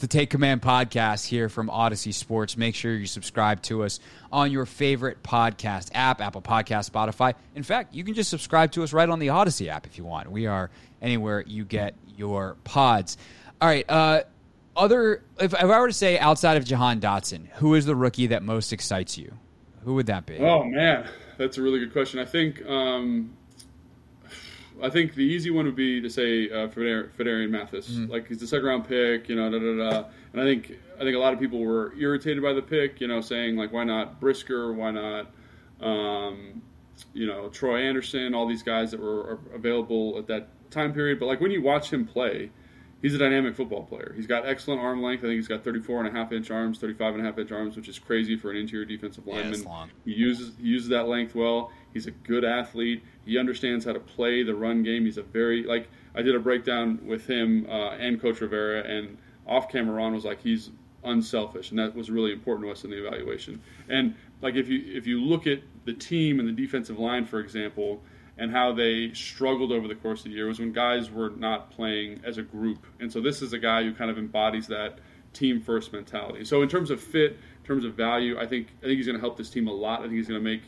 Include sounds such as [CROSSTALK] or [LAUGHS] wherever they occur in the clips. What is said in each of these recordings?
The Take Command podcast here from Audacy Sports. Make sure you subscribe to us on your favorite podcast app, Apple Podcast, Spotify. In fact, you can just subscribe to us right on the Audacy app if you want. We are anywhere you get your pods. All right. Uh, other, if, if I were to say outside of Jahan Dotson, who is the rookie that most excites you? Who would that be? Oh man, that's a really good question. I think um, I think the easy one would be to say uh, Phidarian Mathis. Mm-hmm. Like he's the second round pick, you know, da da da. And I think I think a lot of people were irritated by the pick, you know, saying like, why not Brisker? Why not, um, you know, Troy Andersen? All these guys that were available at that time period. But like when you watch him play, he's a dynamic football player. He's got excellent arm length. I think he's got 34 and a half inch arms, 35 and a half inch arms, which is crazy for an interior defensive lineman. Yeah, he uses he uses that length well. He's a good athlete. He understands how to play the run game. He's a very like I did a breakdown with him uh, and Coach Rivera, and off camera Ron was like he's unselfish, and that was really important to us in the evaluation. And like if you if you look at the team and the defensive line, for example, and how they struggled over the course of the year was when guys were not playing as a group. And so this is a guy who kind of embodies that team first mentality. So in terms of fit, in terms of value, I think I think he's going to help this team a lot. I think he's going to make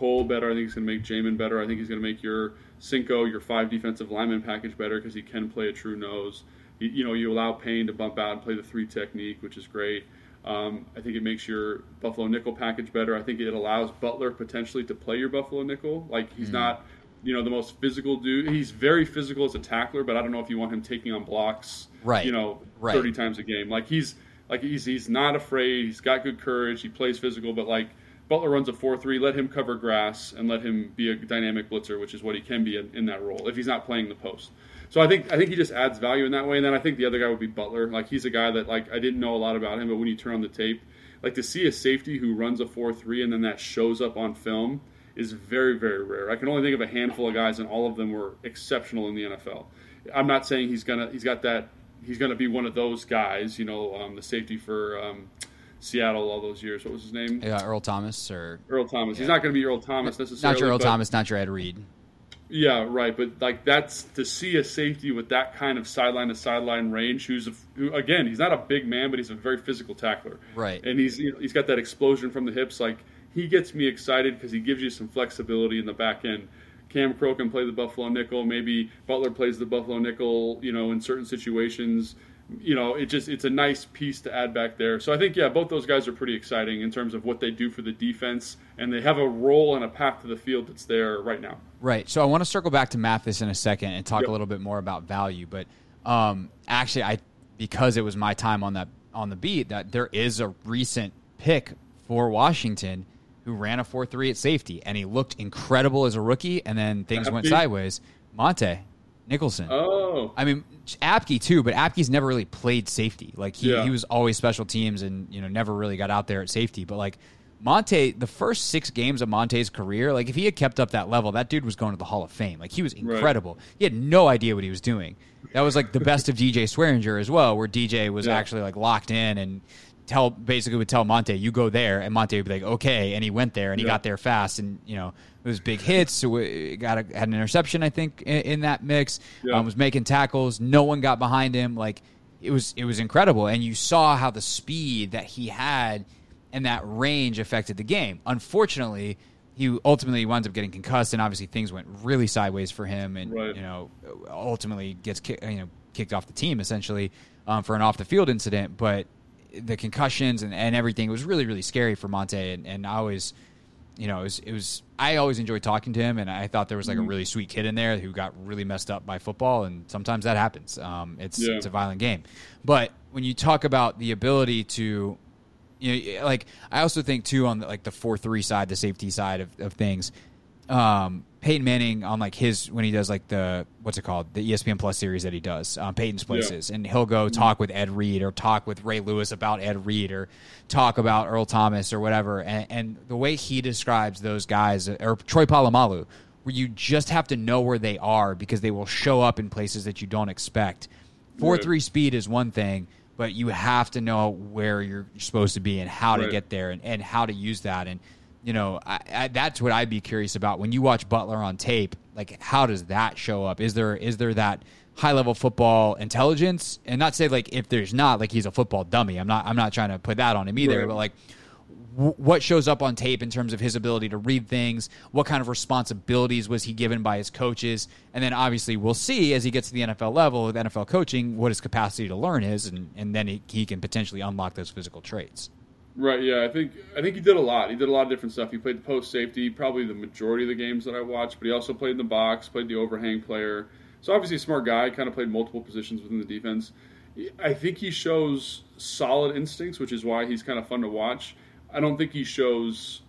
Cole better. I think he's going to make Jamin better. I think he's going to make your Cinco, your five defensive lineman package better because he can play a true nose. You, you, know, you allow Payne to bump out and play the three technique, which is great. Um, I think it makes your Buffalo nickel package better. I think it allows Butler potentially to play your Buffalo nickel. Like he's mm not, you know, the most physical dude. He's very physical as a tackler, but I don't know if you want him taking on blocks, right? You know, right. thirty times a game. Like he's like he's he's not afraid. He's got good courage. He plays physical, but like Butler runs a 4 3, let him cover grass and let him be a dynamic blitzer, which is what he can be in, in, that role if he's not playing the post. So I think I think he just adds value in that way. And then I think the other guy would be Butler. Like he's a guy that like I didn't know a lot about him, but when you turn on the tape, like to see a safety who runs a 4 3 and then that shows up on film is very, very rare. I can only think of a handful of guys, and all of them were exceptional in the NFL. I'm not saying he's gonna he's got that he's gonna be one of those guys, you know, um, the safety for um, Seattle all those years. What was his name? Yeah, Earl Thomas or Earl Thomas. Yeah. He's not going to be Earl Thomas necessarily. Not your Earl Thomas, not your Ed Reed. Yeah, right. But like that's to see a safety with that kind of sideline to sideline range. Who's a, who, again, he's not a big man, but he's a very physical tackler. Right. And he's you know, he's got that explosion from the hips. Like he gets me excited because he gives you some flexibility in the back end. Kam Curl can play the Buffalo nickel. Maybe Butler plays the Buffalo nickel. You know, in certain situations you know, it just it's a nice piece to add back there. So I think yeah, both those guys are pretty exciting in terms of what they do for the defense, and they have a role and a path to the field that's there right now. Right. So I want to circle back to Mathis in a second and talk yep. a little bit more about value, but um, actually, I because it was my time on that on the beat that there is a recent pick for Washington who ran a four three at safety, and he looked incredible as a rookie, and then things went sideways. Monte Nicholson. Oh, I mean Apke too, but Apke's never really played safety. Like he, yeah. he was always special teams, and you know never really got out there at safety. But like Monte, the first six games of Monte's career, like if he had kept up that level, that dude was going to the Hall of Fame. Like he was incredible. Right. He had no idea what he was doing. That was like the best of DJ Swearinger as well, where DJ was yeah. actually like locked in and tell basically would tell Monte, "You go there," and Monte would be like, "Okay," and he went there and he yeah. got there fast, and you know it was big hits. So got a, had an interception, I think, in, in that mix. Yeah. Um, was making tackles. No one got behind him. Like it was, it was incredible. And you saw how the speed that he had and that range affected the game. Unfortunately, he ultimately winds up getting concussed, and obviously things went really sideways for him. And right. you know, ultimately gets you know kicked off the team essentially um, for an off the field incident. But the concussions and, and everything was really really scary for Monte, and, and I always you know, it was, it was, I always enjoyed talking to him, and I thought there was like a mm-hmm. really sweet kid in there who got really messed up by football, and sometimes that happens. Um, it's yeah. it's a violent game, but when you talk about the ability to, you know, like I also think too on the, like the four three side, the safety side of, of things, um, Peyton Manning on like his when he does like the what's it called the ESPN Plus series that he does um, Peyton's Places, yeah. and he'll go mm-hmm. talk with Ed Reed or talk with Ray Lewis about Ed Reed or talk about Earl Thomas or whatever, and, and the way he describes those guys or Troy Polamalu, where you just have to know where they are because they will show up in places that you don't expect. Four right. three speed is one thing, but you have to know where you're supposed to be and how right. to get there and, and how to use that and you know, I, I, that's what I'd be curious about when you watch Butler on tape. Like, how does that show up? Is there is there that high level football intelligence? And not say like if there's not, like he's a football dummy. I'm not I'm not trying to put that on him either. Right. But like, w- what shows up on tape in terms of his ability to read things? What kind of responsibilities was he given by his coaches? And then obviously we'll see as he gets to the NFL level with NFL coaching what his capacity to learn is, and and then he, he can potentially unlock those physical traits. Right. Yeah. I think I think he did a lot. He did a lot of different stuff. He played the post safety, probably the majority of the games that I watched. But he also played in the box, played the overhang player. So obviously a smart guy. Kind of played multiple positions within the defense. I think he shows solid instincts, which is why he's kind of fun to watch. I don't think he shows,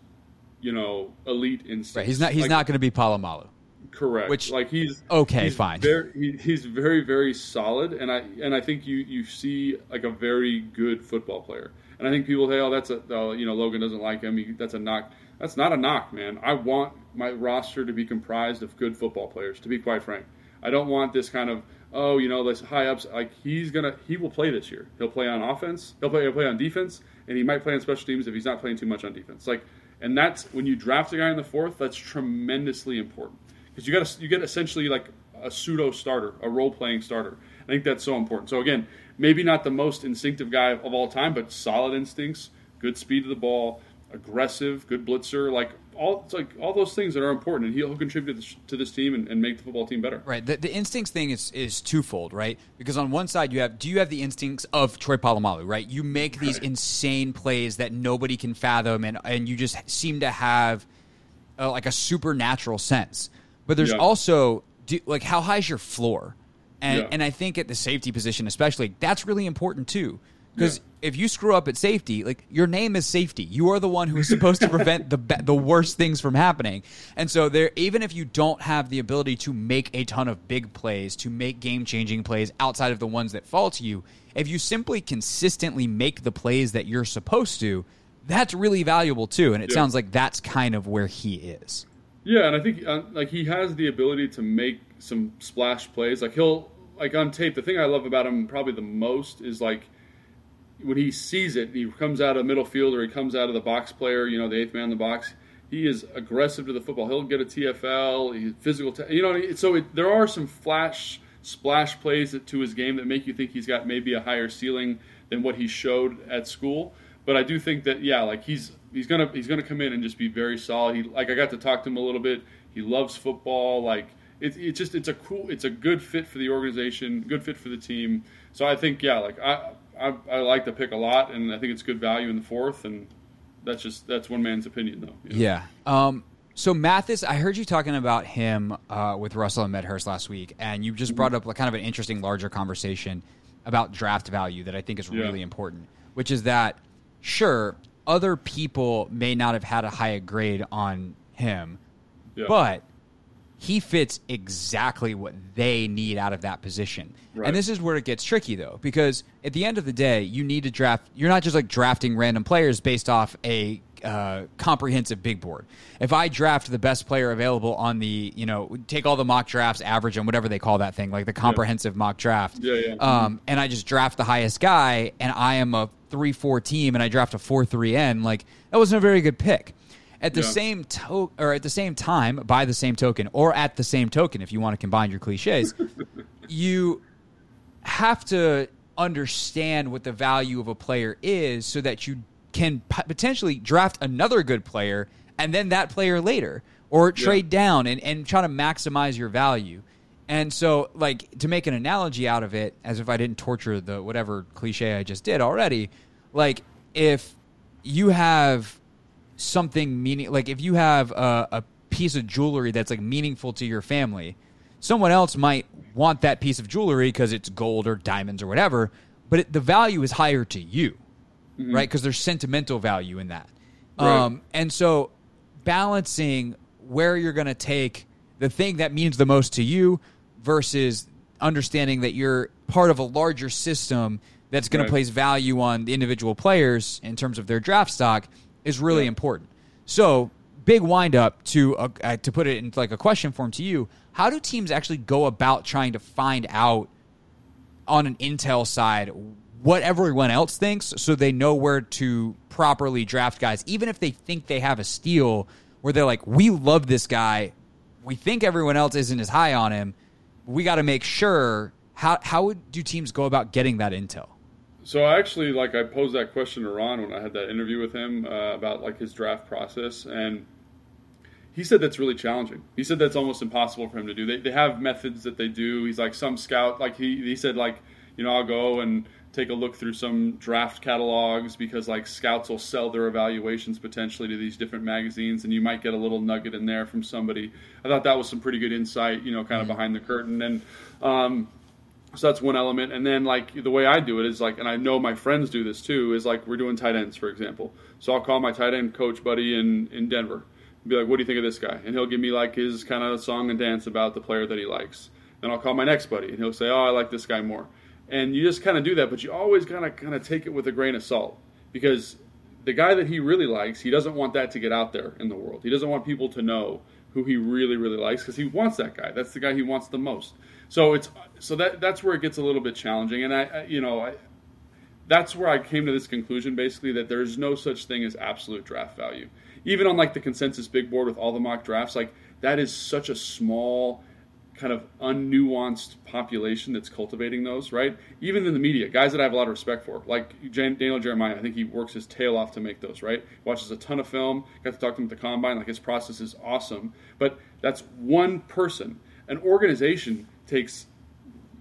you know, elite instincts. Right. He's not. He's like, not going to be Polamalu. Correct. Which like he's okay, he's fine. Very, he, he's very very solid, and I and I think you you see like a very good football player. And I think people say, "Oh, that's a oh, you know Logan doesn't like him. He, that's a knock." That's not a knock, man. I want my roster to be comprised of good football players. To be quite frank, I don't want this kind of oh you know this high ups. Like he's gonna he will play this year. He'll play on offense. He'll play he'll play on defense, and he might play on special teams if he's not playing too much on defense. Like, and that's when you draft a guy in the fourth. That's tremendously important because you got you get essentially like a pseudo starter, a role playing starter. I think that's so important. So again, maybe not the most instinctive guy of all time, but solid instincts, good speed of the ball, aggressive, good blitzer, like all it's like all those things that are important, and he'll contribute to this, to this team and, and, make the football team better. Right. The, the, instincts thing is is twofold, right? Because on one side you have do you have the instincts of Troy Polamalu, right? You make these right. insane plays that nobody can fathom, and and you just seem to have uh, like a supernatural sense. But there's yeah. also do, like how high is your floor? And, yeah. and I think at the safety position, especially, that's really important too. Because yeah. if you screw up at safety, like your name is safety, you are the one who is supposed to [LAUGHS] prevent the the worst things from happening. And so there, even if you don't have the ability to make a ton of big plays, to make game changing plays outside of the ones that fall to you, if you simply consistently make the plays that you're supposed to, that's really valuable too. And it yeah. sounds like that's kind of where he is. Yeah, and I think uh, like he has the ability to make some splash plays. Like he'll like on tape. The thing I love about him probably the most is like when he sees it, he comes out of middle field or he comes out of the box player. You know, the eighth man in the box. He is aggressive to the football. He'll get a TFL. He's physical. T- you know, so it, there are some flash splash plays to his game that make you think he's got maybe a higher ceiling than what he showed at school. But I do think that yeah, like he's he's gonna he's gonna come in and just be very solid. He like I got to talk to him a little bit. He loves football. Like it's it's just it's a cool it's a good fit for the organization, good fit for the team. So I think yeah, like I I, I like the pick a lot, and I think it's good value in the fourth. And that's just that's one man's opinion though. You know? Yeah. Um. So Mathis, I heard you talking about him uh, with Russell and Medhurst last week, and you just brought up like kind of an interesting, larger conversation about draft value that I think is really yeah. important, which is that sure other people may not have had a higher grade on him, yeah. but he fits exactly what they need out of that position. Right. And this is where it gets tricky though, because at the end of the day, you need to draft. You're not just like drafting random players based off a uh, comprehensive big board. If I draft the best player available on the, you know, take all the mock drafts, average and whatever they call that thing, like the comprehensive yeah. mock draft, yeah, yeah. Um, and I just draft the highest guy, and I am a three four team, and I draft a four three N, like that wasn't a very good pick. At the yeah. same to- or at the same time, by the same token, or at the same token, if you want to combine your cliches, [LAUGHS] you have to understand what the value of a player is so that you can p- potentially draft another good player and then that player later or trade yeah. down and, and try to maximize your value. And so, like, to make an analogy out of it, as if I didn't torture the whatever cliche I just did already, like, if you have something meaning like if you have a, a piece of jewelry that's like meaningful to your family, someone else might want that piece of jewelry because it's gold or diamonds or whatever, but it, the value is higher to you, mm-hmm. right? Because there's sentimental value in that. Right. Um, and so balancing where you're going to take the thing that means the most to you versus understanding that you're part of a larger system that's going right. to place value on the individual players in terms of their draft stock is really yeah. important. So, big windup to uh, uh, to put it in like a question form to you. How do teams actually go about trying to find out on an intel side what everyone else thinks so they know where to properly draft guys even if they think they have a steal where they're like we love this guy we think everyone else isn't as high on him we got to make sure how how would, do teams go about getting that intel so I actually like I posed that question to Ron when I had that interview with him uh, about like his draft process, and he said that's really challenging. He said that's almost impossible for him to do. They, they have methods that they do. He's like some scout, like he he said like you know I'll go and take a look through some draft catalogs because like scouts will sell their evaluations potentially to these different magazines and you might get a little nugget in there from somebody i thought that was some pretty good insight you know kind of mm-hmm. behind the curtain and um, so that's one element. And then like the way I do it is like, and I know my friends do this too, is like we're doing tight ends, for example. So I'll call my tight end coach buddy in, in Denver and be like, what do you think of this guy? And he'll give me like his kind of song and dance about the player that he likes. Then I'll call my next buddy and he'll say, oh, I like this guy more. And you just kind of do that, but you always kind of kind of take it with a grain of salt because the guy that he really likes, he doesn't want that to get out there in the world. He doesn't want people to know who he really really likes because he wants that guy. That's the guy he wants the most. So it's so that that's where it gets a little bit challenging, and I, I you know I, that's where I came to this conclusion basically that there's no such thing as absolute draft value. Even on like the consensus big board with all the mock drafts, like that is such a small kind of unnuanced population that's cultivating those, right? Even in the media, guys that I have a lot of respect for, like Daniel Jeremiah, I think he works his tail off to make those, right? Watches a ton of film, got to talk to him at the combine, like his process is awesome. But that's one person. An organization takes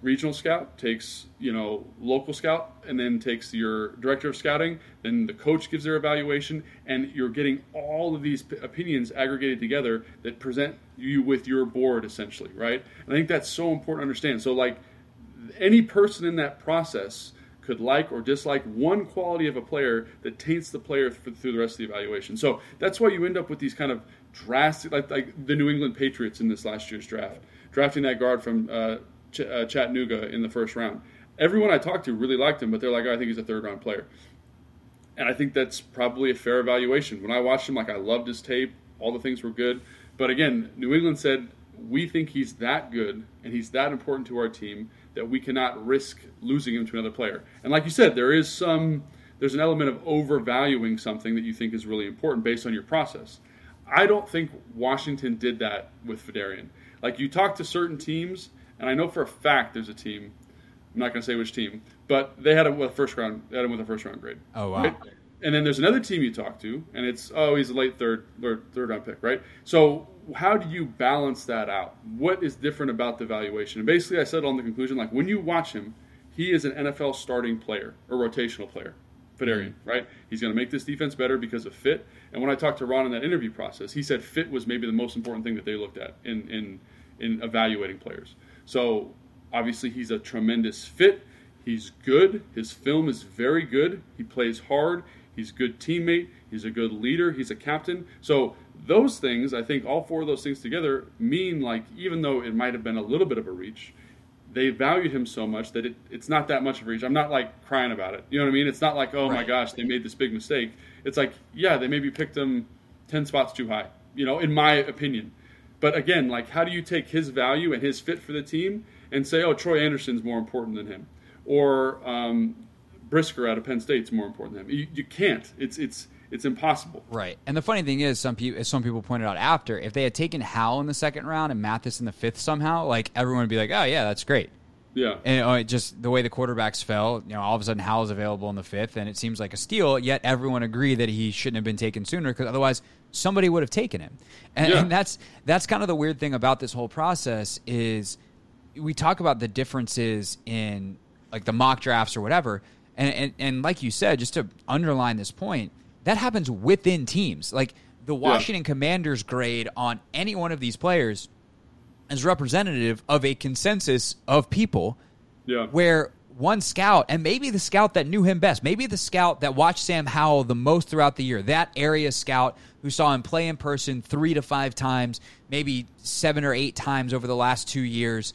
regional scout, takes you know local scout, and then takes your director of scouting. Then the coach gives their evaluation, and you're getting all of these p- opinions aggregated together that present you with your board essentially, right? And I think that's so important to understand. So like any person in that process could like or dislike one quality of a player that taints the player through the rest of the evaluation. So that's why you end up with these kind of drastic, like, like the New England Patriots in this last year's draft drafting that guard from uh, Ch- uh, Chattanooga in the first round. Everyone I talked to really liked him, but they're like, oh, I think he's a third round player. And I think that's probably a fair evaluation. When I watched him, like I loved his tape, all the things were good. But again, New England said we think he's that good and he's that important to our team that we cannot risk losing him to another player. And like you said, there is some there's an element of overvaluing something that you think is really important based on your process. I don't think Washington did that with Phidarian. Like you talk to certain teams, and I know for a fact there's a team. I'm not going to say which team, but they had him with a first round. They had him with a first round grade. Oh wow! Right? And then there's another team you talk to, and it's oh he's a late third third, third round pick, right? So how do you balance that out? What is different about the valuation? And basically, I said on the conclusion, like when you watch him, he is an NFL starting player or rotational player. Phidarian, mm-hmm. right? He's going to make this defense better because of fit. And when I talked to Ron in that interview process, he said fit was maybe the most important thing that they looked at in in in evaluating players. So obviously he's a tremendous fit. He's good. His film is very good. He plays hard. He's a good teammate. He's a good leader. He's a captain. So those things, I think all four of those things together mean like even though it might have been a little bit of a reach, they valued him so much that it, it's not that much of a reach. I'm not like crying about it. You know what I mean? It's not like, oh right. my gosh, they made this big mistake. It's like, yeah, they maybe picked him 10 spots too high, you know, in my opinion. But again, like, how do you take his value and his fit for the team and say, oh, Troy Andersen's more important than him? Or um, Brisker out of Penn State's more important than him? You, you can't. It's, it's, it's impossible. Right. And the funny thing is, some people, as some people pointed out after, if they had taken Howell in the second round and Mathis in the fifth somehow, like everyone would be like, "Oh yeah, that's great." Yeah. And uh, just the way the quarterbacks fell, you know, all of a sudden Howell's available in the fifth, and it seems like a steal. Yet everyone agreed that he shouldn't have been taken sooner because otherwise somebody would have taken him. And, yeah. and that's that's kind of the weird thing about this whole process is we talk about the differences in like the mock drafts or whatever, and and, and like you said, just to underline this point, that happens within teams. Like the Washington yeah. Commanders grade on any one of these players is representative of a consensus of people. Yeah. Where one scout, and maybe the scout that knew him best, maybe the scout that watched Sam Howell the most throughout the year, that area scout who saw him play in person three to five times, maybe seven or eight times over the last two years,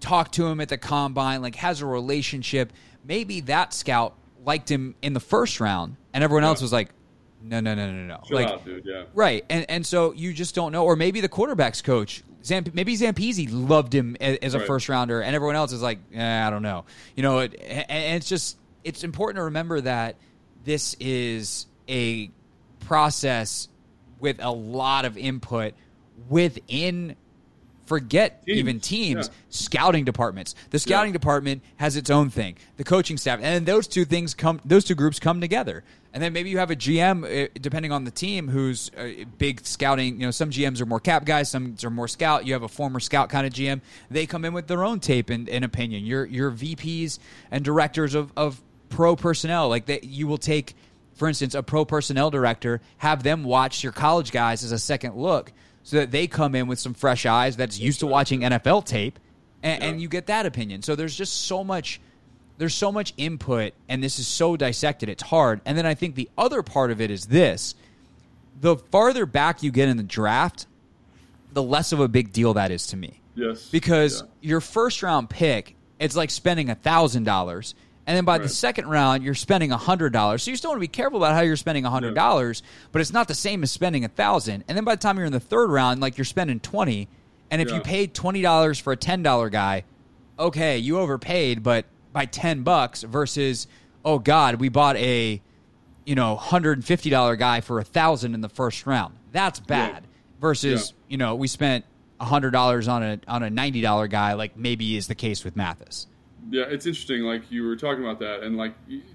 talked to him at the combine, like has a relationship. Maybe that scout liked him in the first round, and everyone else was like, no, no, no, no, no. Chill like, out, dude. Yeah. Right, and and so you just don't know, or maybe the quarterbacks coach Zamp- maybe Zampese loved him as, a right. first rounder, and everyone else is like, eh, I don't know. You know, it, and it's just it's important to remember that this is a process with a lot of input within forget teams. even teams yeah. scouting departments the scouting yeah. department has its own thing the coaching staff and those two things come those two groups come together and then maybe you have a GM, uh, depending on the team, who's a big scouting. You know, some GMs are more cap guys, some are more scout. You have a former scout kind of GM. They come in with their own tape and, and opinion. Your your VPs and directors of, of pro personnel, like that, you will take, for instance, a pro personnel director, have them watch your college guys as a second look, so that they come in with some fresh eyes that's used to watching NFL tape, and, yeah. and you get that opinion. So there's just so much there's so much input and this is so dissected it's hard and then i think the other part of it is this the farther back you get in the draft the less of a big deal that is to me yes because yeah. your first round pick it's like spending a thousand dollars and then by right. the second round you're spending a hundred dollars so you still want to be careful about how you're spending a hundred dollars yeah. but it's not the same as spending a thousand and then by the time you're in the third round like you're spending 20 and if yeah. you paid $20 for a $10 guy okay you overpaid but by 10 bucks versus oh god we bought a you know $150 guy for a thousand in the first round that's bad yeah. versus yeah. you know we spent $100 on a on a $90 guy like maybe is the case with Mathis yeah it's interesting like you were talking about that and like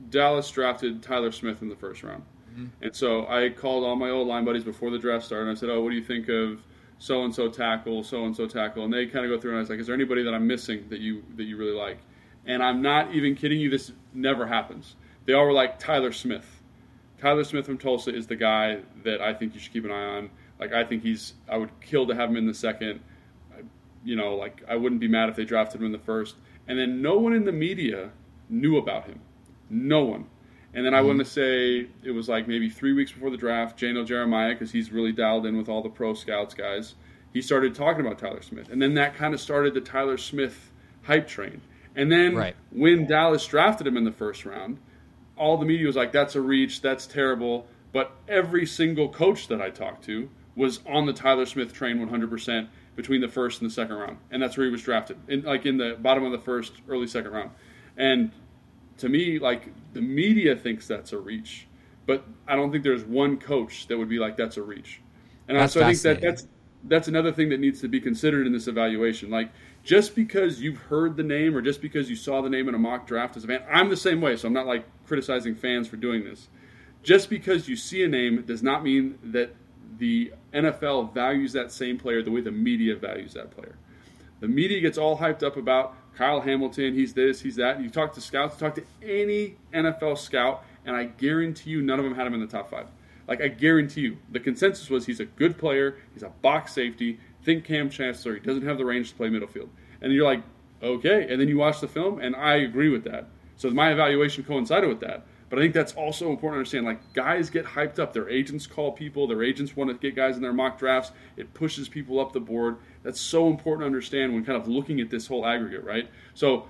Dallas drafted Tyler Smith in the first round mm-hmm. and so I called all my old line buddies before the draft started and I said oh what do you think of so and so tackle so and so tackle and they kind of go through and I was like is there anybody that I'm missing that you that you really like and I'm not even kidding you, this never happens. They all were like Tyler Smith. Tyler Smith from Tulsa is the guy that I think you should keep an eye on. Like, I think he's, I would kill to have him in the second. You know, like, I wouldn't be mad if they drafted him in the first. And then no one in the media knew about him. No one. And then I mm-hmm. want to say it was like maybe three weeks before the draft, Daniel Jeremiah, because he's really dialed in with all the pro scouts guys, he started talking about Tyler Smith. And then that kind of started the Tyler Smith hype train. And then right. when Dallas drafted him in the first round, all the media was like, that's a reach, that's terrible. But every single coach that I talked to was on the Tyler Smith train 100% between the first and the second round. And that's where he was drafted, in, like in the bottom of the first, early second round. And to me, like the media thinks that's a reach, but I don't think there's one coach that would be like, that's a reach. And that's so I think that that's that's another thing that needs to be considered in this evaluation. Like just because you've heard the name or just because you saw the name in a mock draft as a fan, I'm the same way, so I'm not like criticizing fans for doing this. Just because you see a name does not mean that the NFL values that same player the way the media values that player. The media gets all hyped up about Kyle Hamilton, he's this, he's that. You talk to scouts, talk to any NFL scout, and I guarantee you none of them had him in the top five. Like, I guarantee you, the consensus was he's a good player, he's a box safety, think Kam Chancellor. He doesn't have the range to play middle field. And you're like, okay. And then you watch the film, and I agree with that. So my evaluation coincided with that. But I think that's also important to understand. Like guys get hyped up. Their agents call people. Their agents want to get guys in their mock drafts. It pushes people up the board. That's so important to understand when kind of looking at this whole aggregate, right? So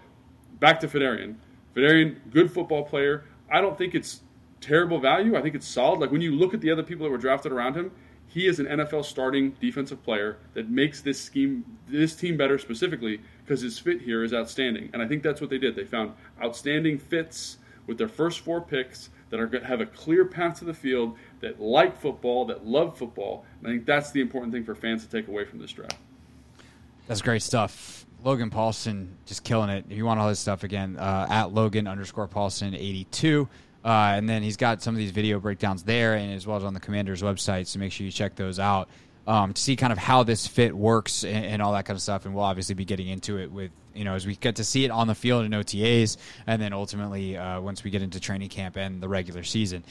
back to Phidarian. Phidarian, good football player. I don't think it's terrible value. I think it's solid. Like when you look at the other people that were drafted around him, he is an NFL starting defensive player that makes this scheme, this team better specifically because his fit here is outstanding. And I think that's what they did. They found outstanding fits with their first four picks that are have a clear path to the field, that like football, that love football. And I think that's the important thing for fans to take away from this draft. That's great stuff. Logan Paulsen just killing it. If you want all this stuff again, uh, at Logan underscore Paulsen eighty two. Uh, and then he's got some of these video breakdowns there, and as well as on the commander's website. So make sure you check those out um, to see kind of how this fit works and, and, all that kind of stuff. And we'll obviously be getting into it with you know as we get to see it on the field in OTAs, and then ultimately uh, once we get into training camp and the regular season.